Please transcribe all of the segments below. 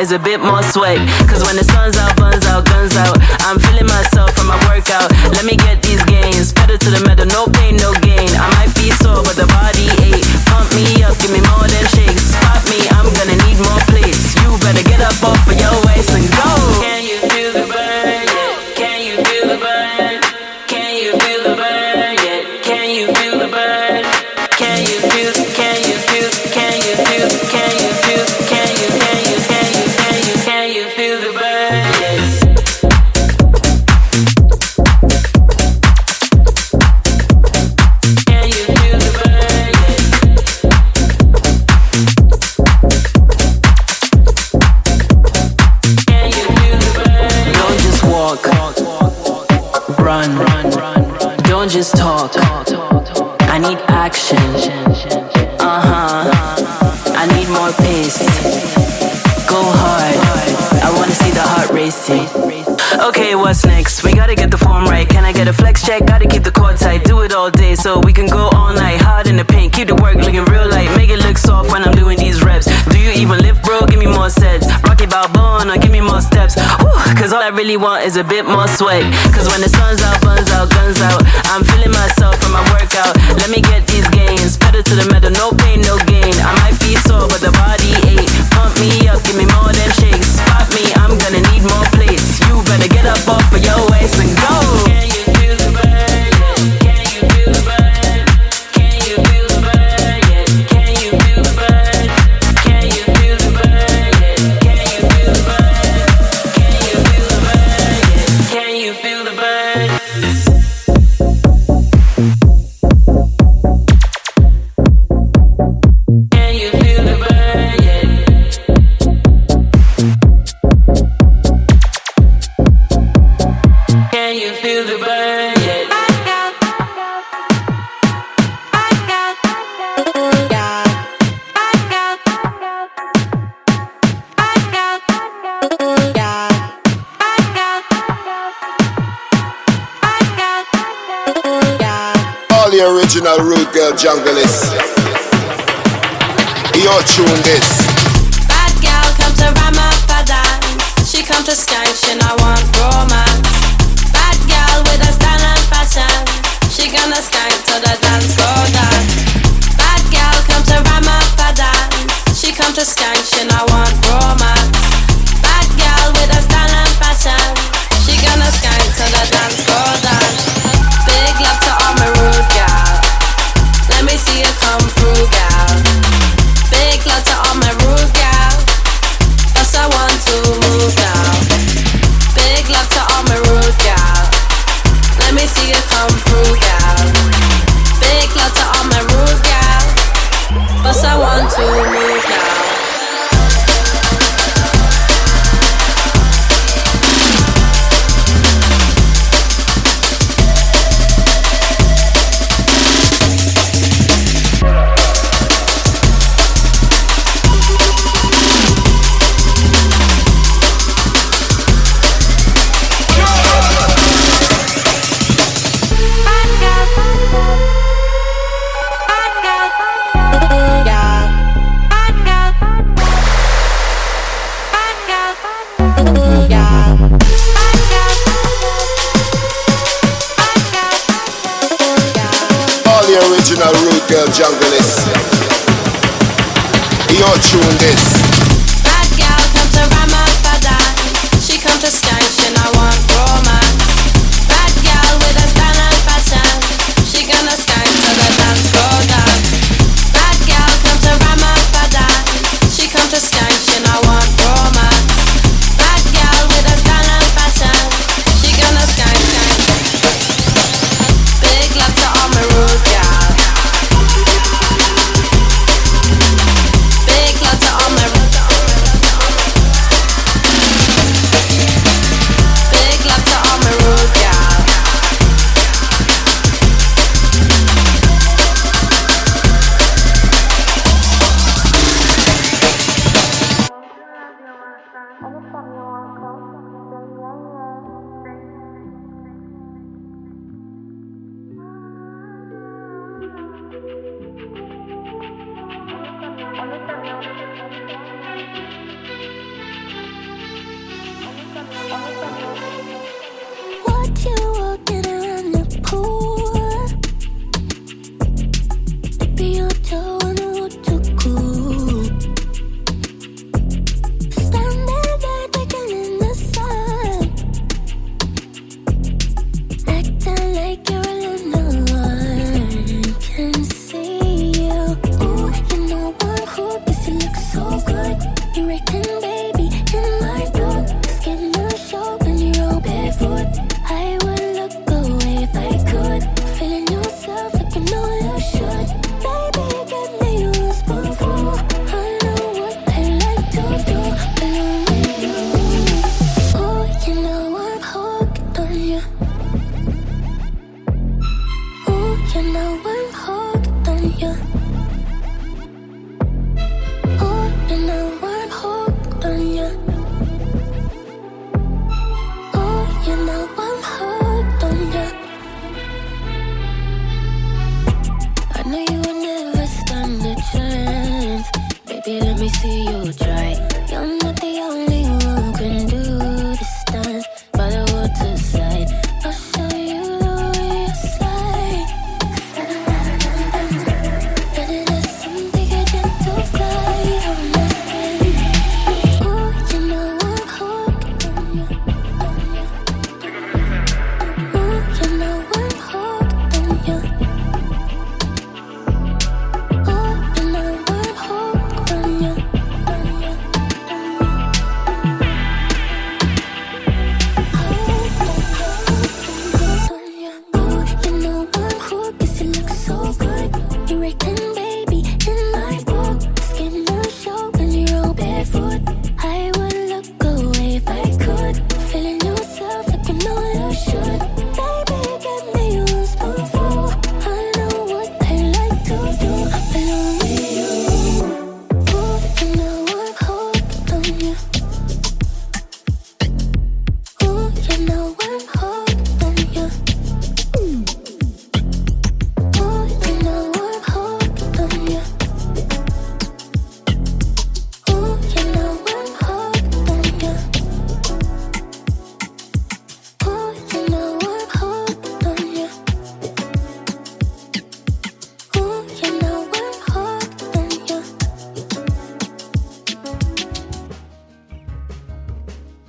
is a bit more sway. Cause when it's. really want is a bit more sweat. Cause when the sun's out, buns out, guns out, I'm feeling myself from my workout. Let me get these gains, pedal to the metal, no pain, no gain. Original rude girl junglist. Yo, tune this.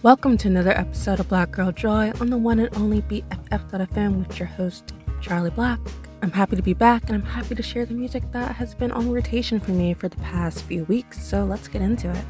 Welcome to another episode of Black Girl Joy on the one and only BFF.fm with your host, Charlie Black. I'm happy to be back and I'm happy to share the music that has been on rotation for me for the past few weeks, so let's get into it.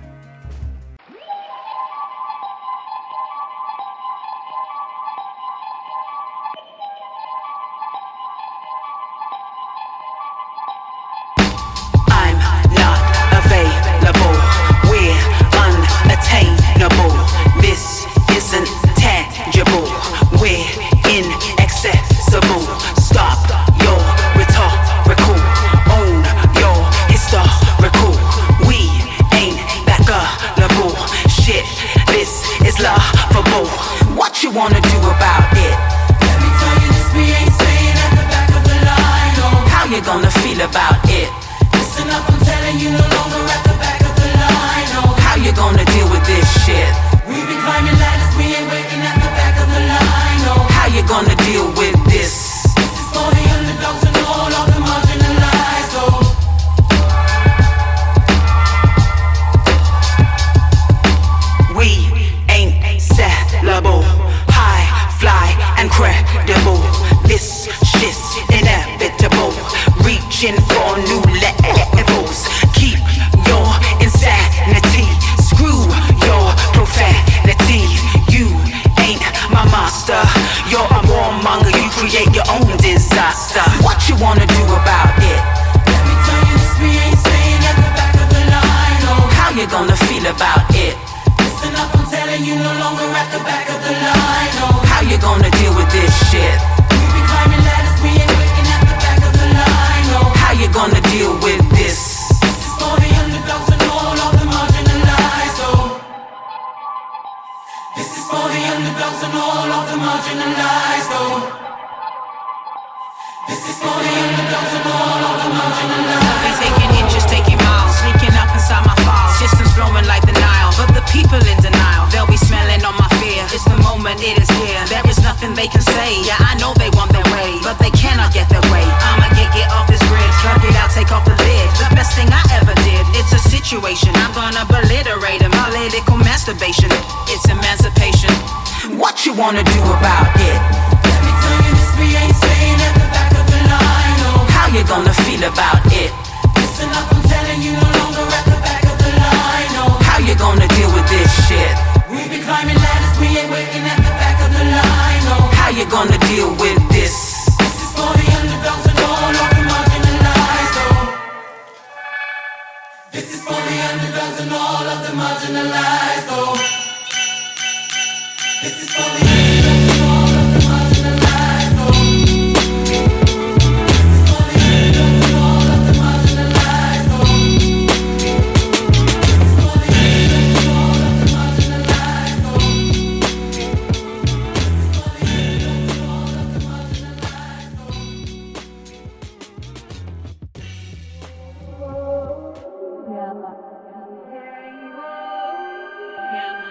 him.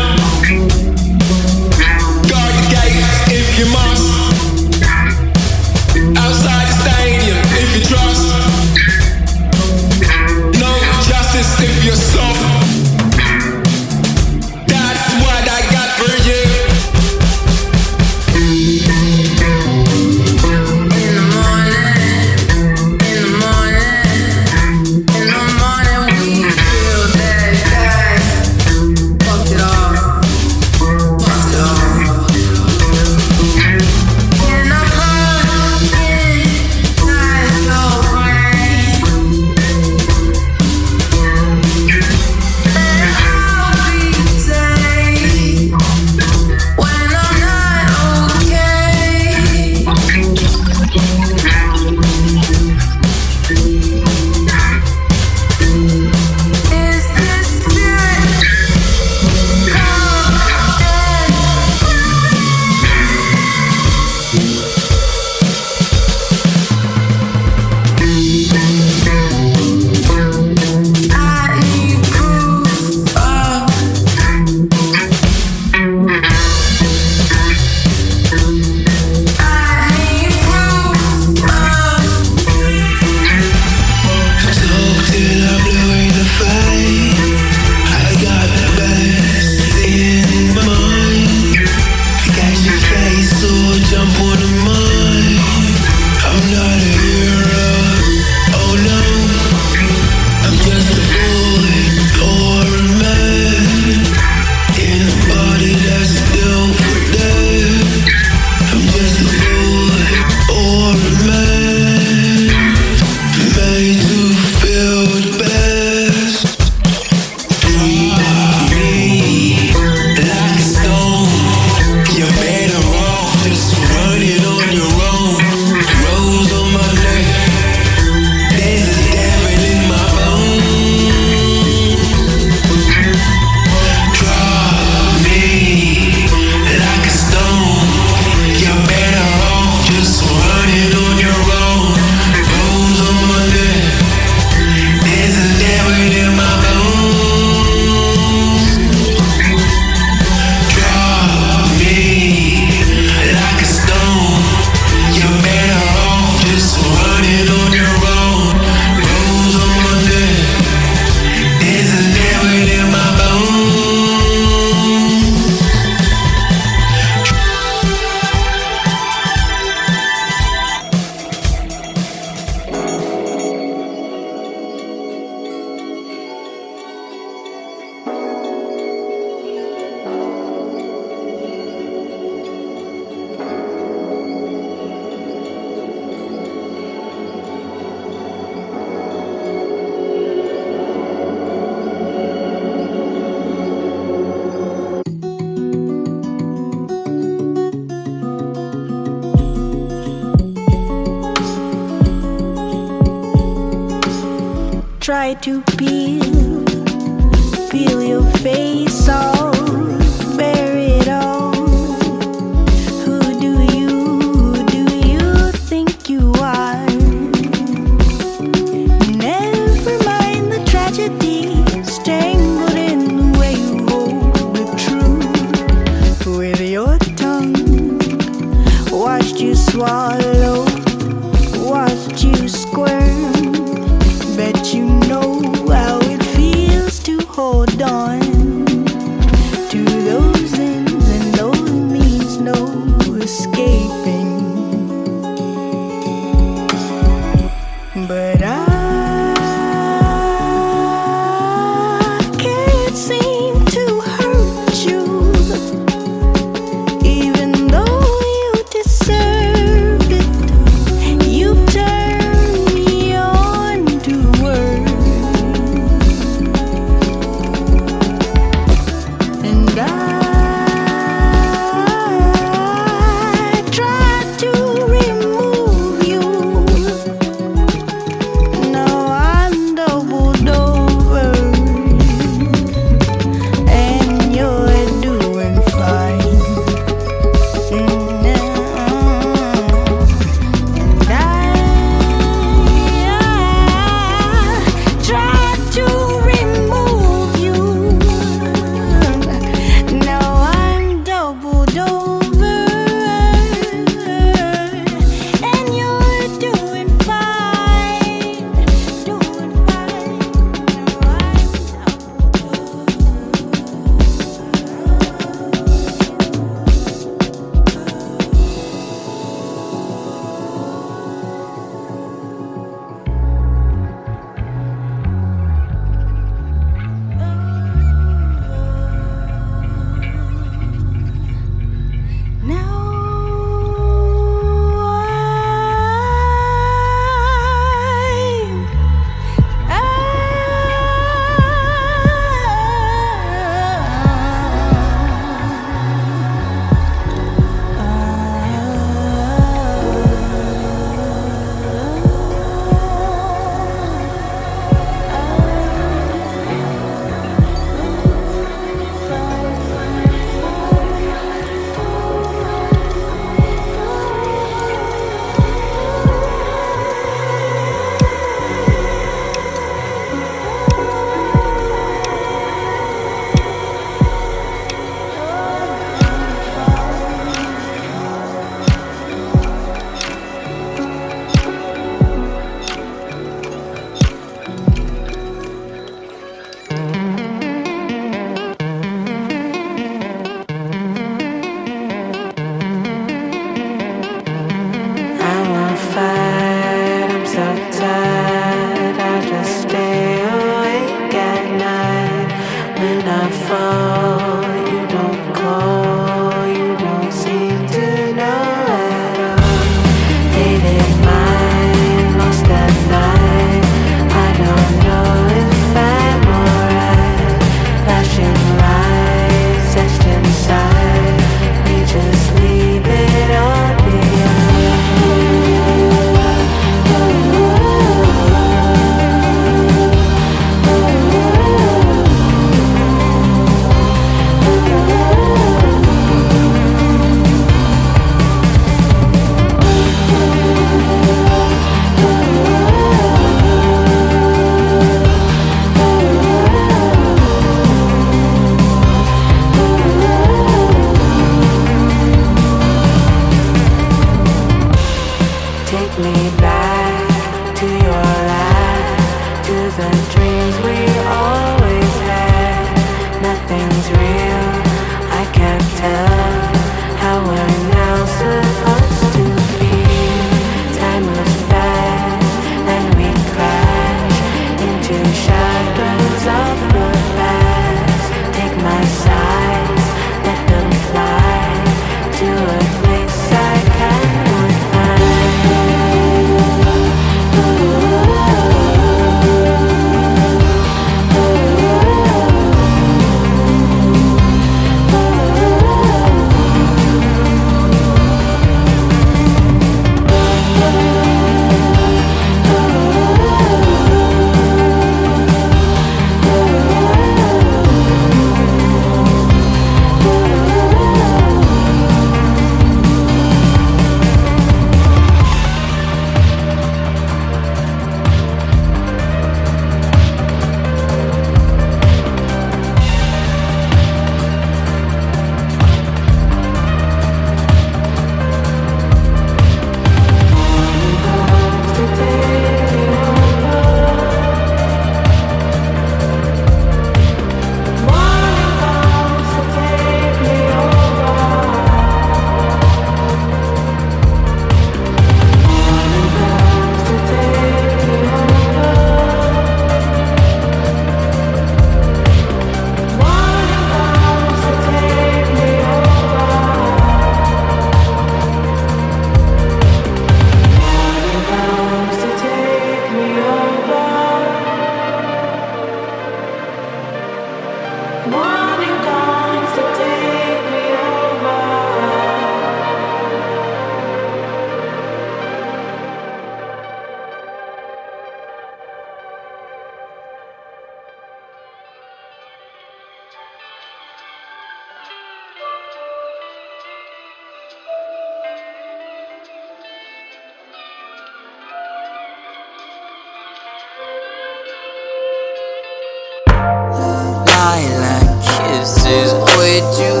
You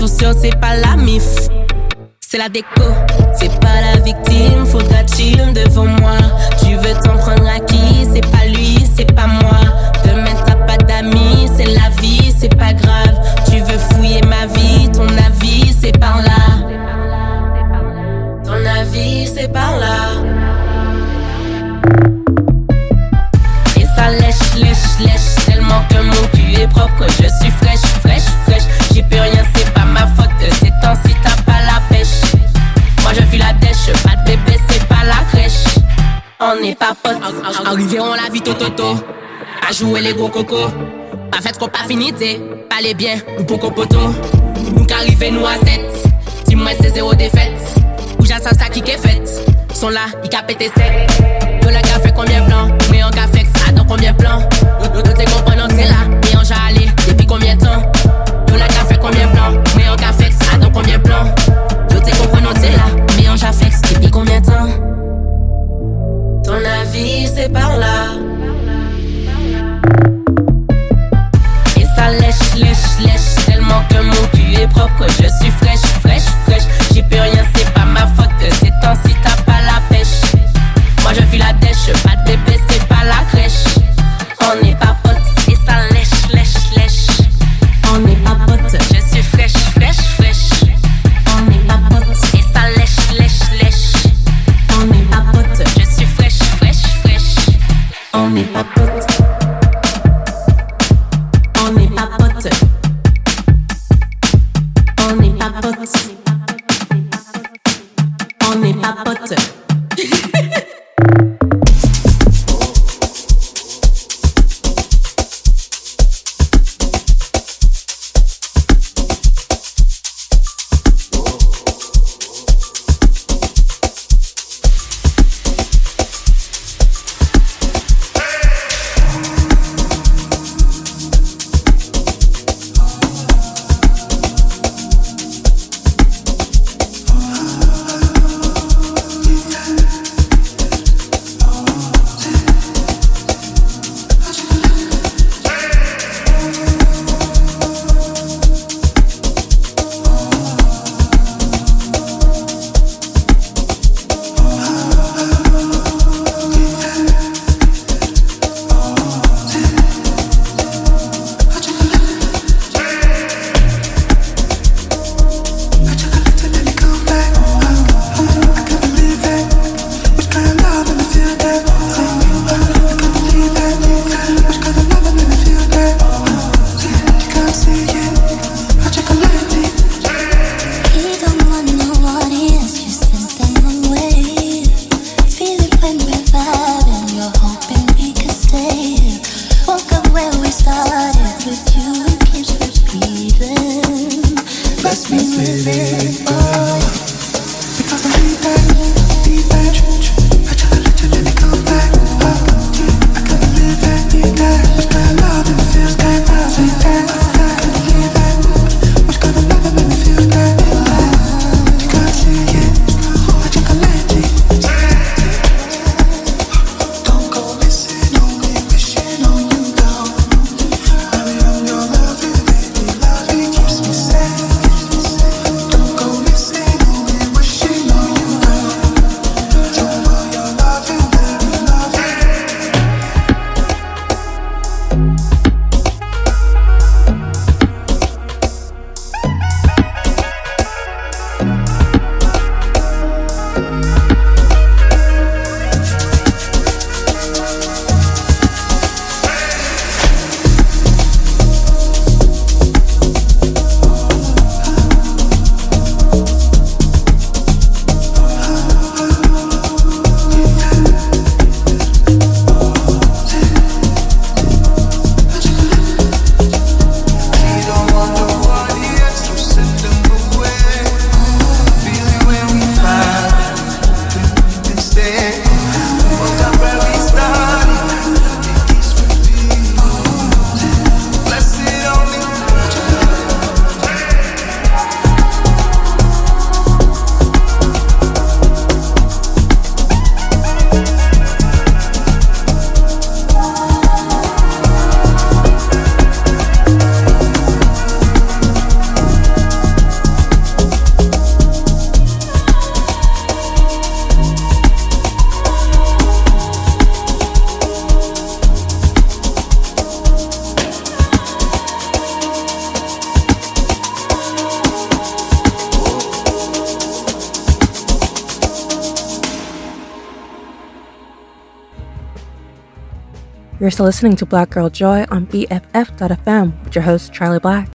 soucieux, c'est pas la mif. C'est la déco, c'est pas la victime, faudra Arrivé on la vie toto À jouer les gros cocos. Pas fait qu'on pas fini, Pas les biens, ou pour poteau Nous qu'arriver nous à 7 Dis-moi c'est zéro défaite. Ou j'assens ça qui est faite Sont là, ils capent pété sec Yo le café combien blanc Mais en café ça dans combien plan? Yo t'es comprenant c'est là. Mais en allé depuis combien de temps? Yo le café combien blanc Mais en café ça dans combien plan? Yo t'es comprenant c'est là par là. Et ça lèche, lèche, lèche Tellement que mon cul est propre Je suis You're still listening to Black Girl Joy on BFF.fm with your host, Charlie Black.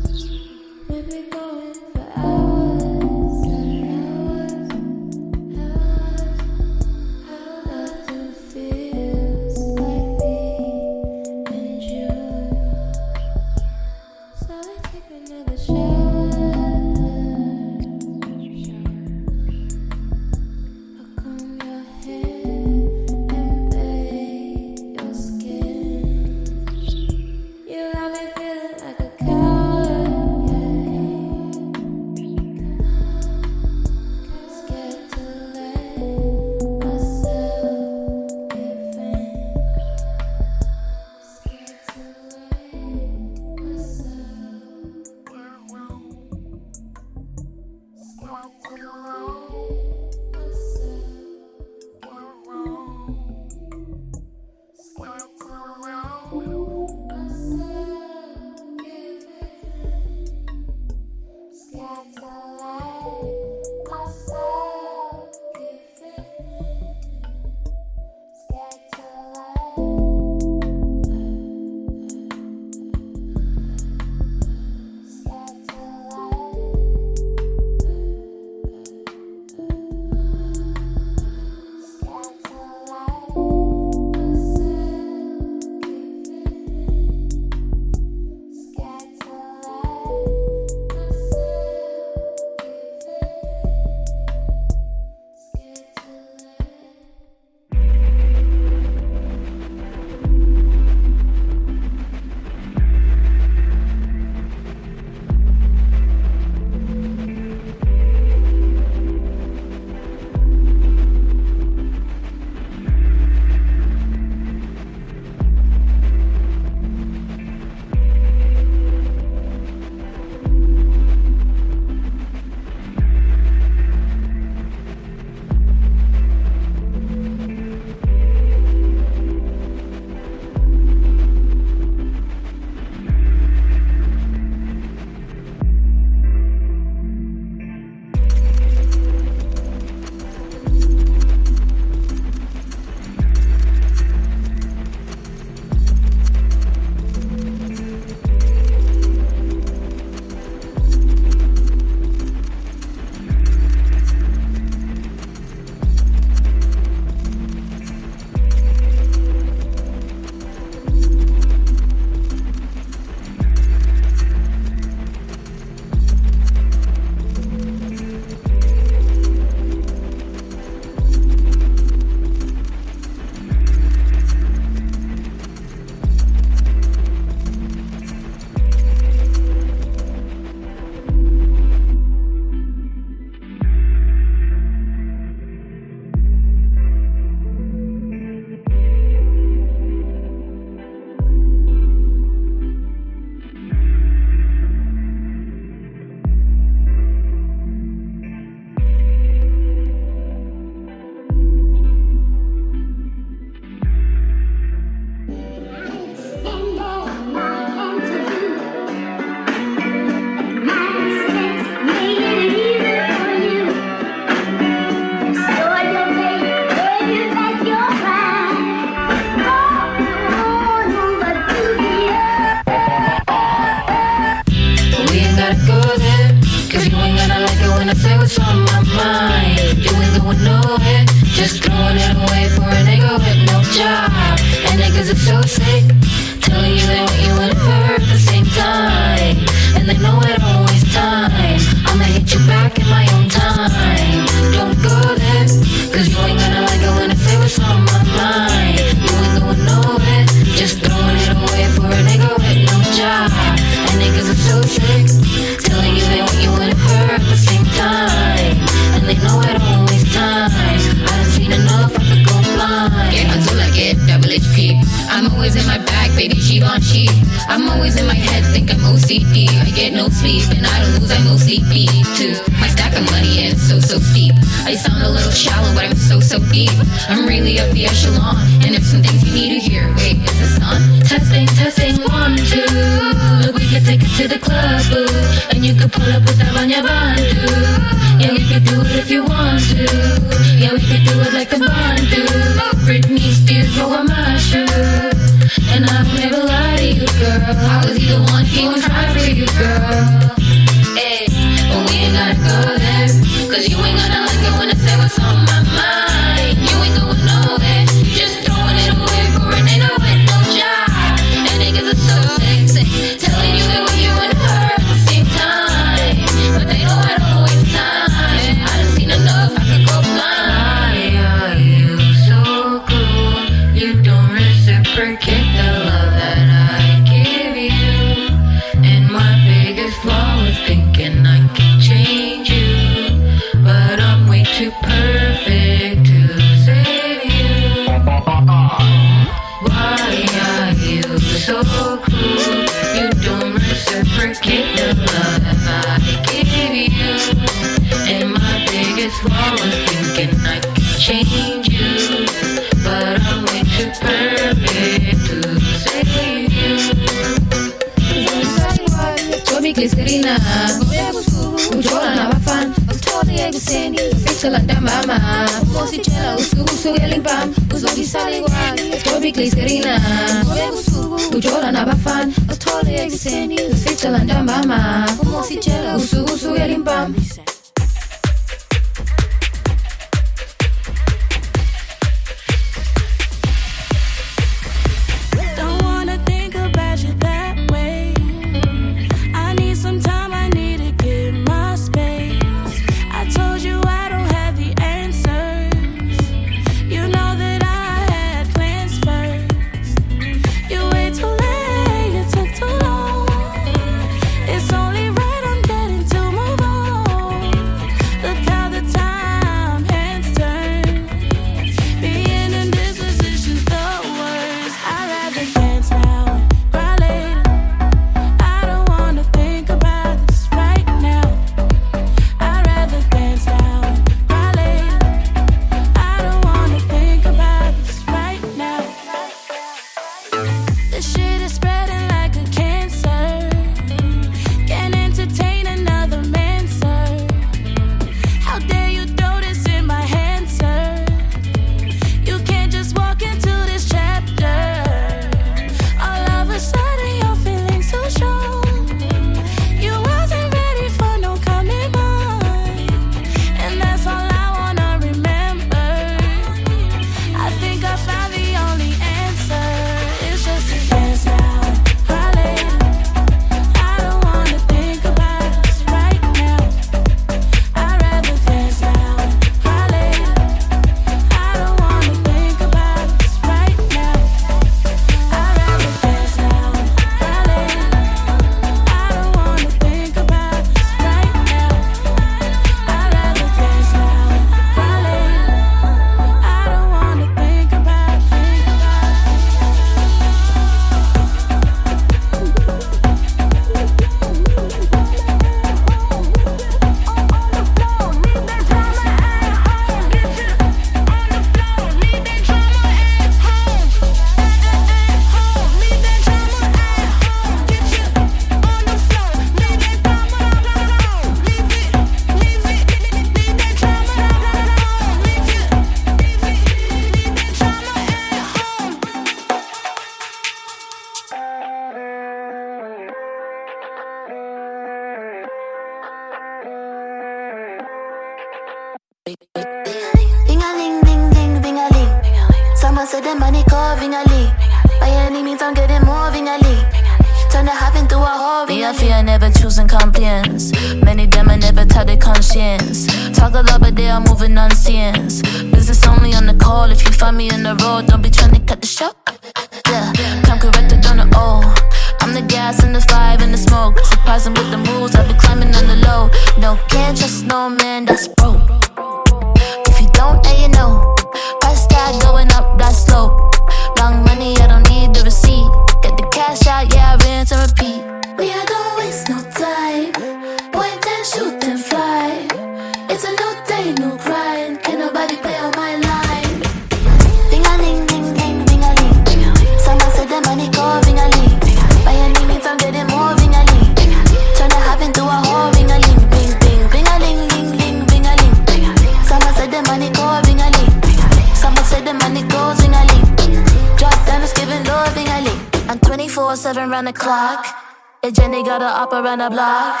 block.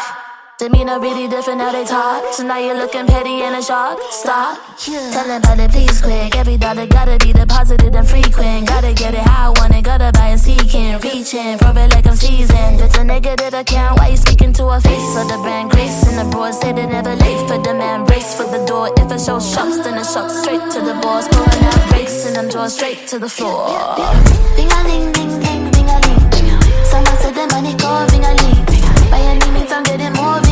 Demeanor really different now they talk. So now you're looking petty and in shock. Stop. Yeah. Telling it, please quick. Every dollar gotta be deposited and frequent. Gotta get it how I want it. Gotta buy and seek and reach it like I'm seasoned. It's a negative account. Why you speaking to a face? of the brand grace and the boys say they never late. For the man race for the door. If it shows shops then it shot straight to the balls. Pulling out brakes and i draw straight to the floor. Ding a ling ding ding ding a ling. Someone said the money go ring a ling. I'm getting more.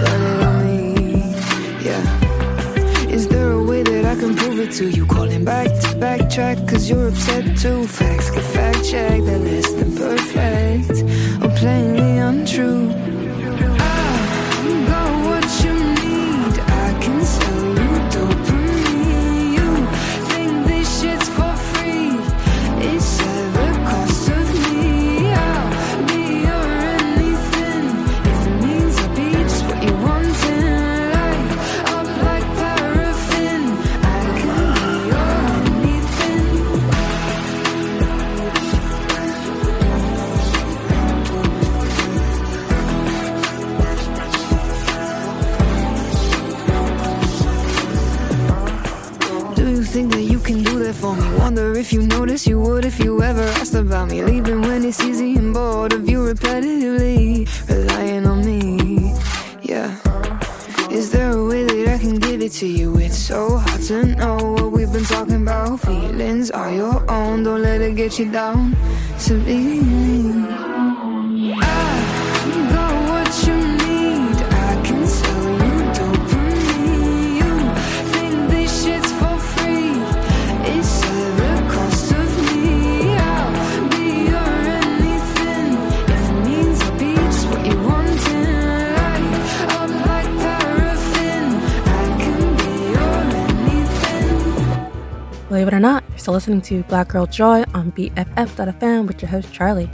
to you calling back to backtrack cause you're upset too. Facts get fact check they're less than perfect. Or plainly untrue. for me. Wonder if you notice you would if you ever asked about me. Leaving when it's easy and bored of you repetitively relying on me. Yeah. Is there a way that I can give it to you? It's so hard to know what we've been talking about. Feelings are your own, don't let it get you down. So be me. Believe it or not, you're still listening to Black Girl Joy on BFF.fm with your host Charlie.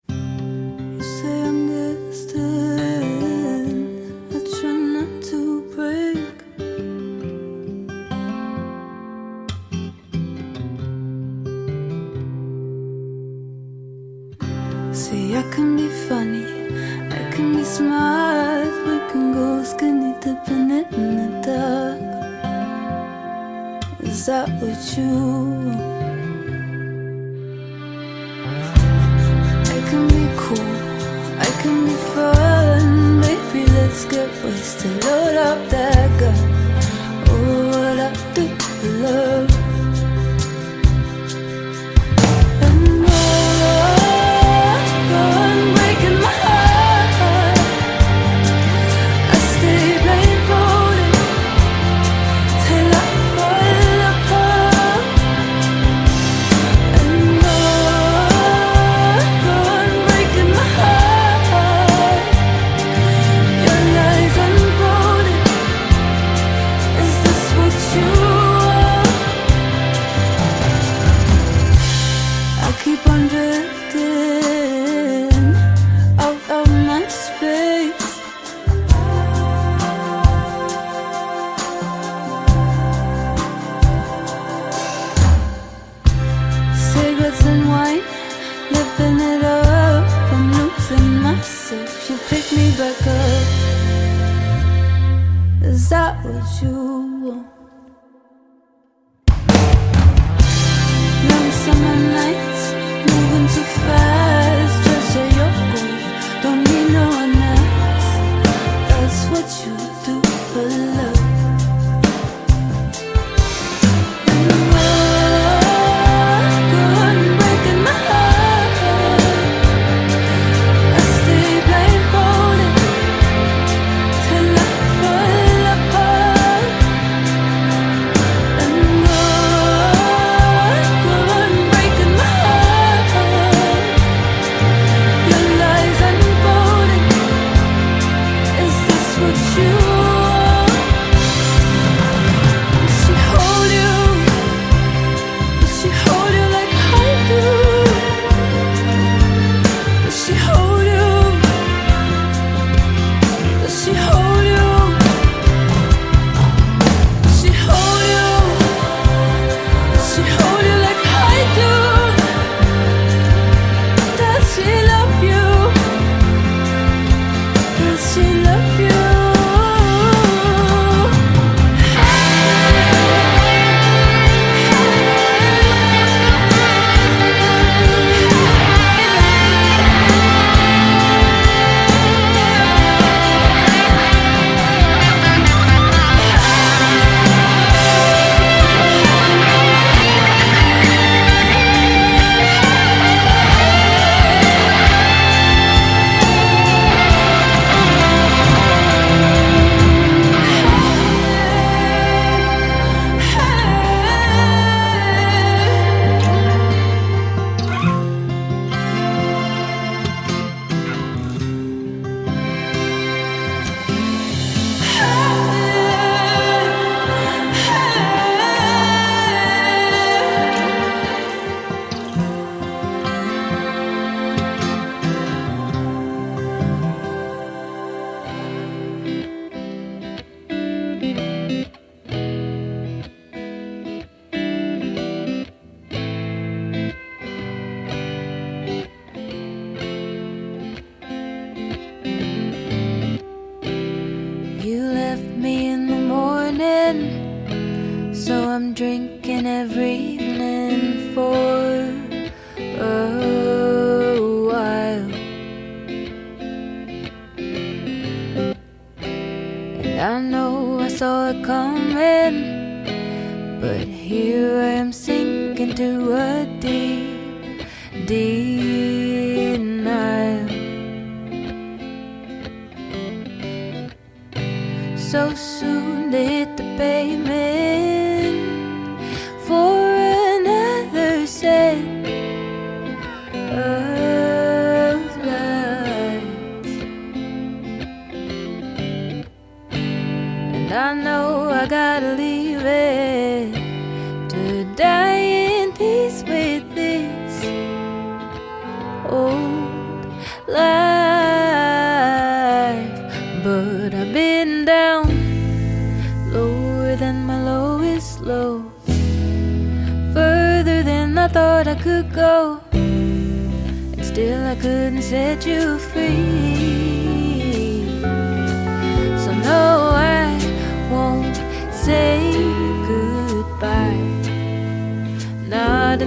you want.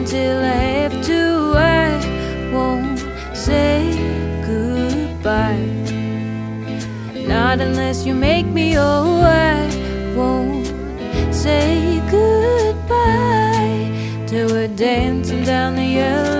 until I have to. I won't say goodbye. Not unless you make me. Oh, I won't say goodbye. Till we're dancing down the yellow.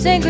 Saint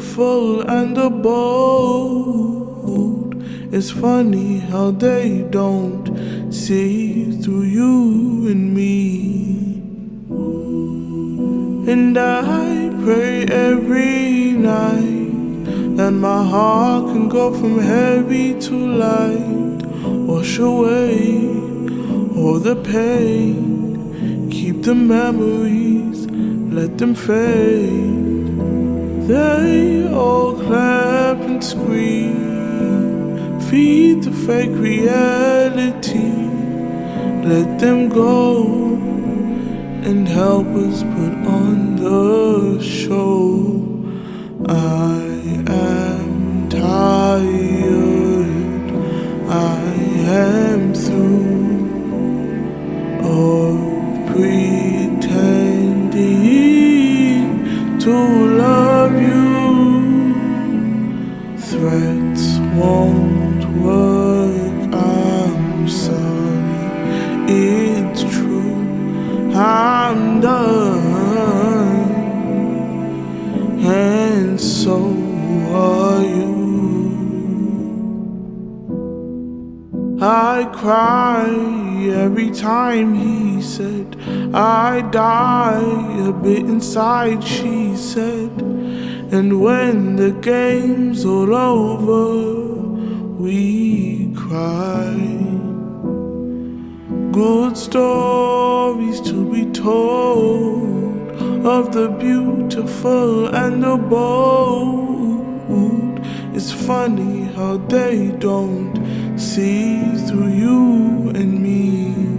beautiful and the bold. It's funny how they don't see through you and me. And I pray every night that my heart can go from heavy to light, wash away all the pain, keep the memories, let them fade. A bit inside, she said. And when the game's all over, we cry. Good stories to be told of the beautiful and the bold. It's funny how they don't see through you and me.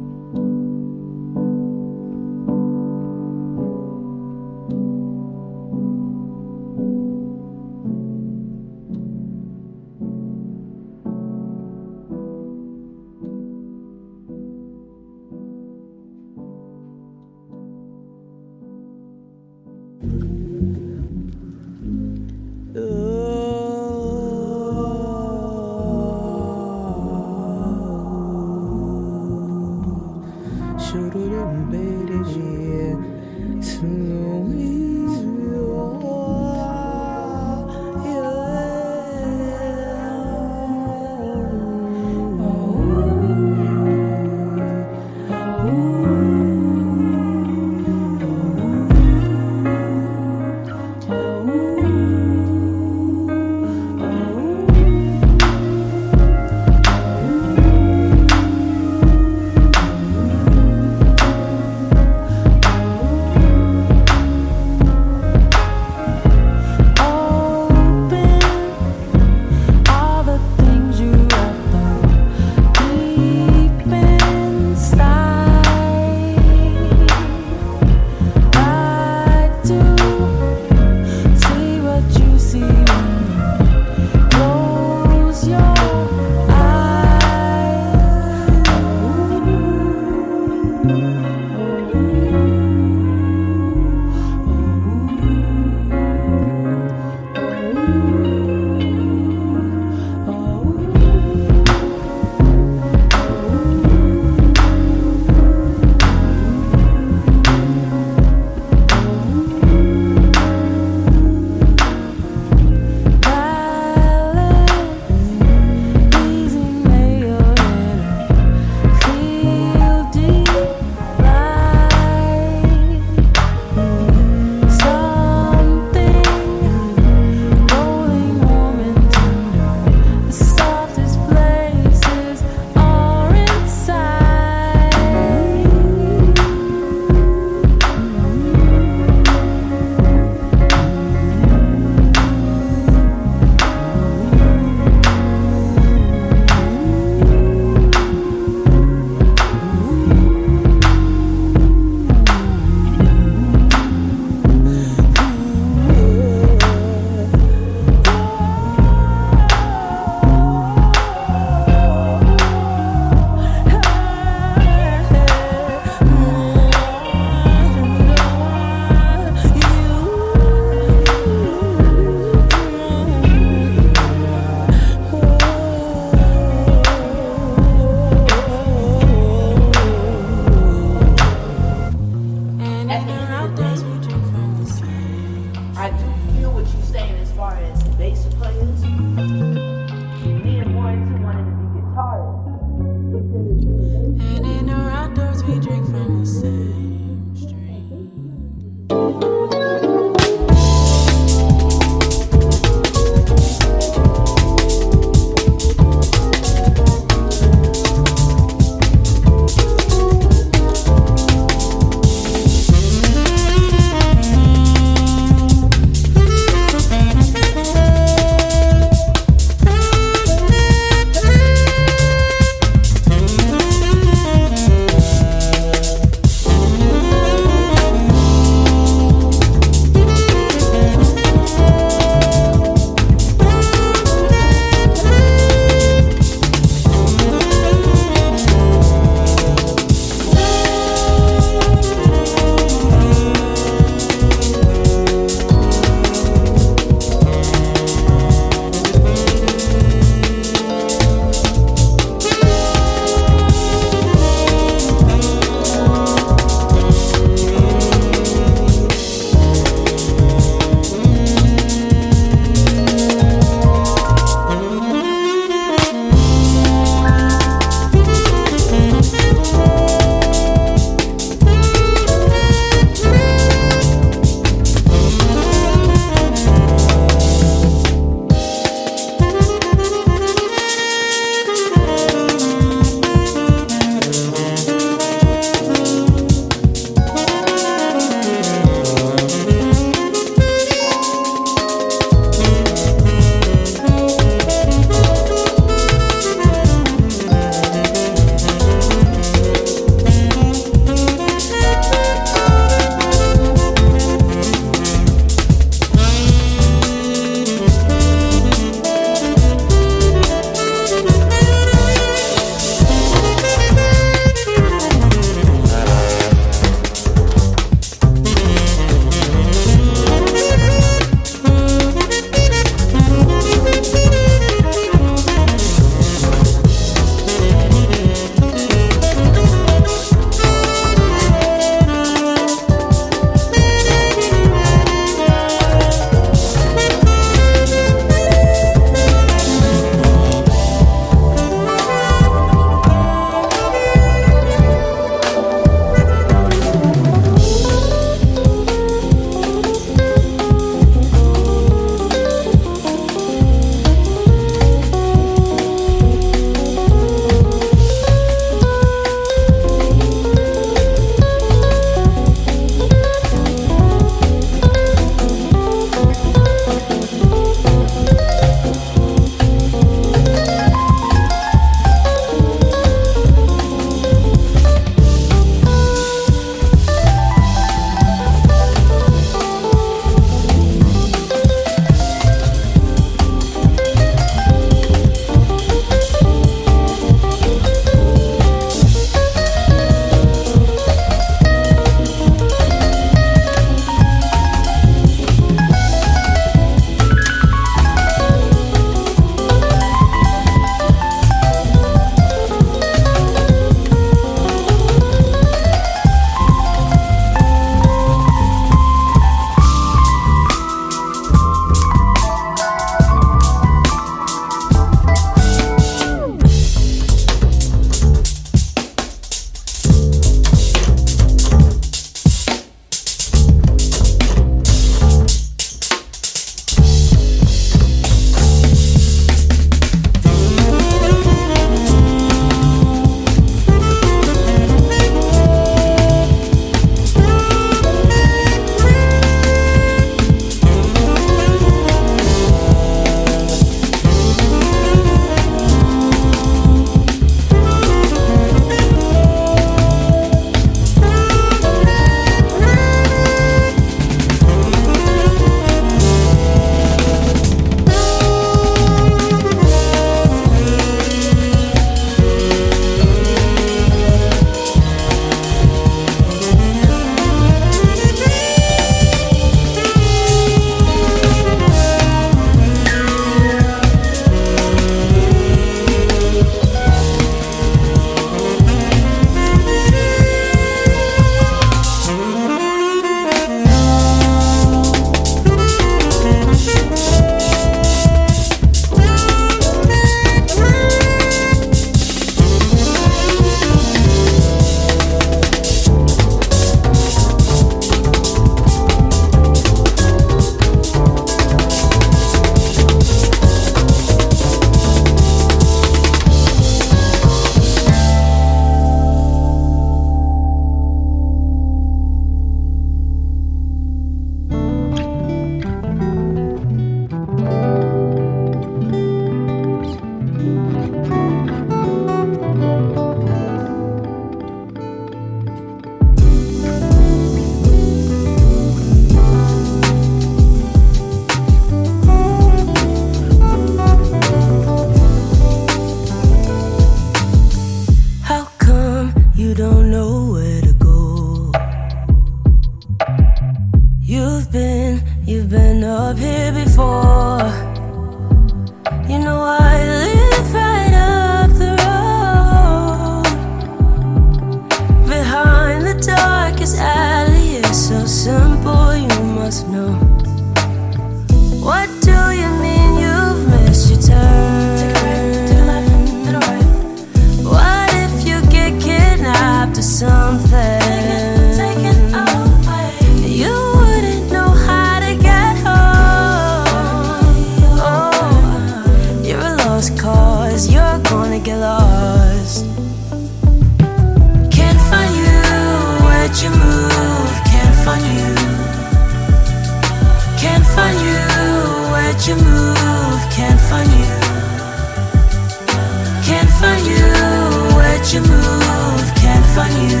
you move, can't find you.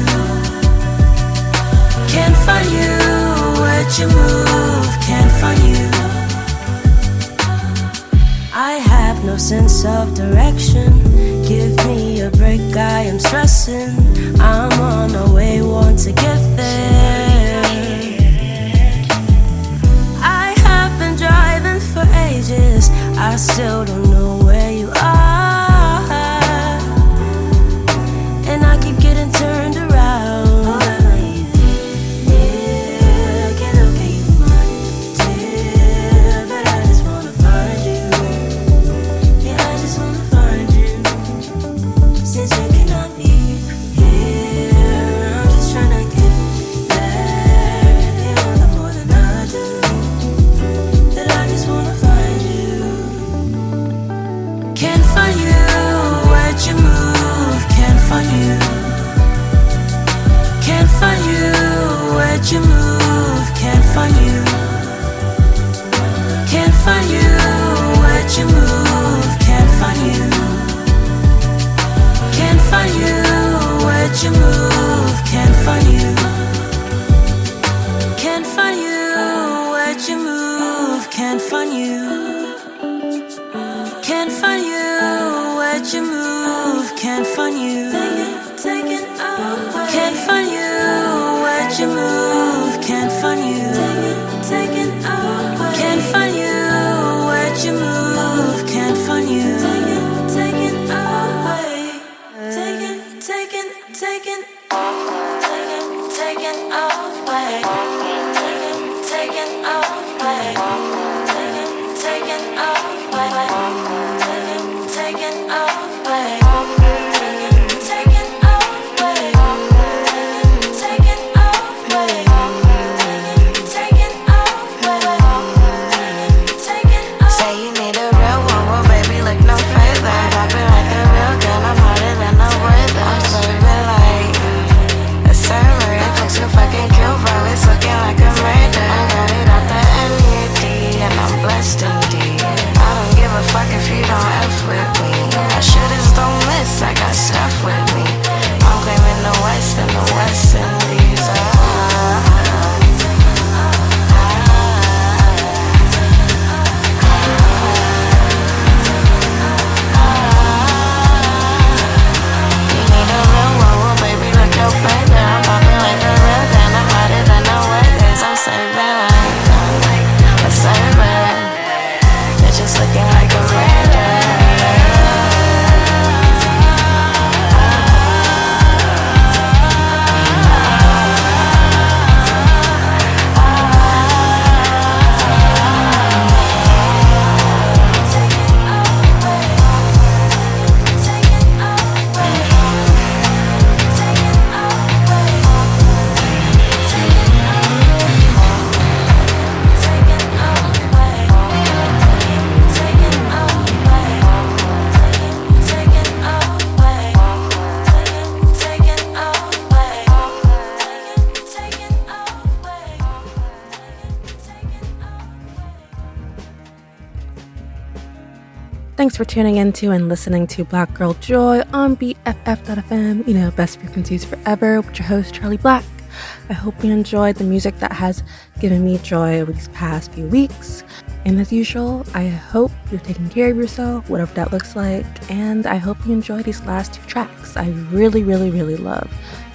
Can't find you, Where you move, can't find you. I have no sense of direction. Give me a break, I am stressing. I'm on my way, want to get there. I have been driving for ages, I still don't Thanks for tuning into and listening to Black Girl Joy on BFF.fm, you know, best frequencies forever, with your host, Charlie Black. I hope you enjoyed the music that has given me joy these past few weeks. And as usual, I hope you're taking care of yourself, whatever that looks like. And I hope you enjoy these last two tracks. I really, really, really love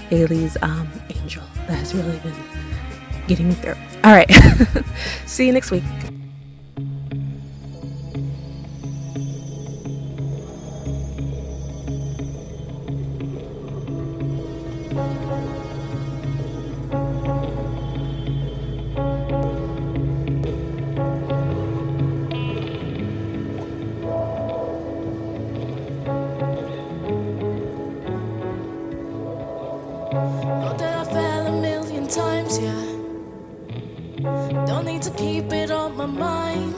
Haley's um, Angel. That has really been getting me through. All right. See you next week. yeah. Don't need to keep it on my mind.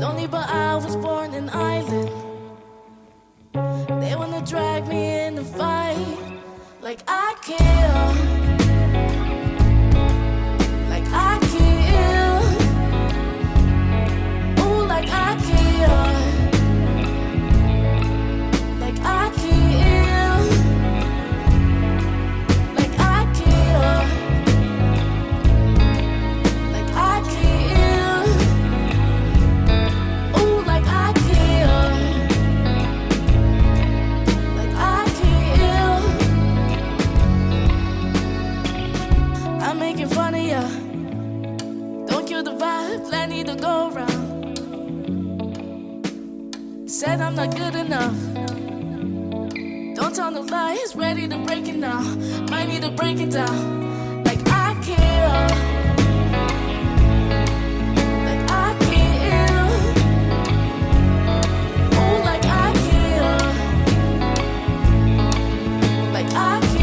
Lonely, but I was born. They wanna drag me in fight, like I care. go round. Said I'm not good enough. Don't tell no lie, he's ready to break it now. Might need to break it down. Like I care. I oh,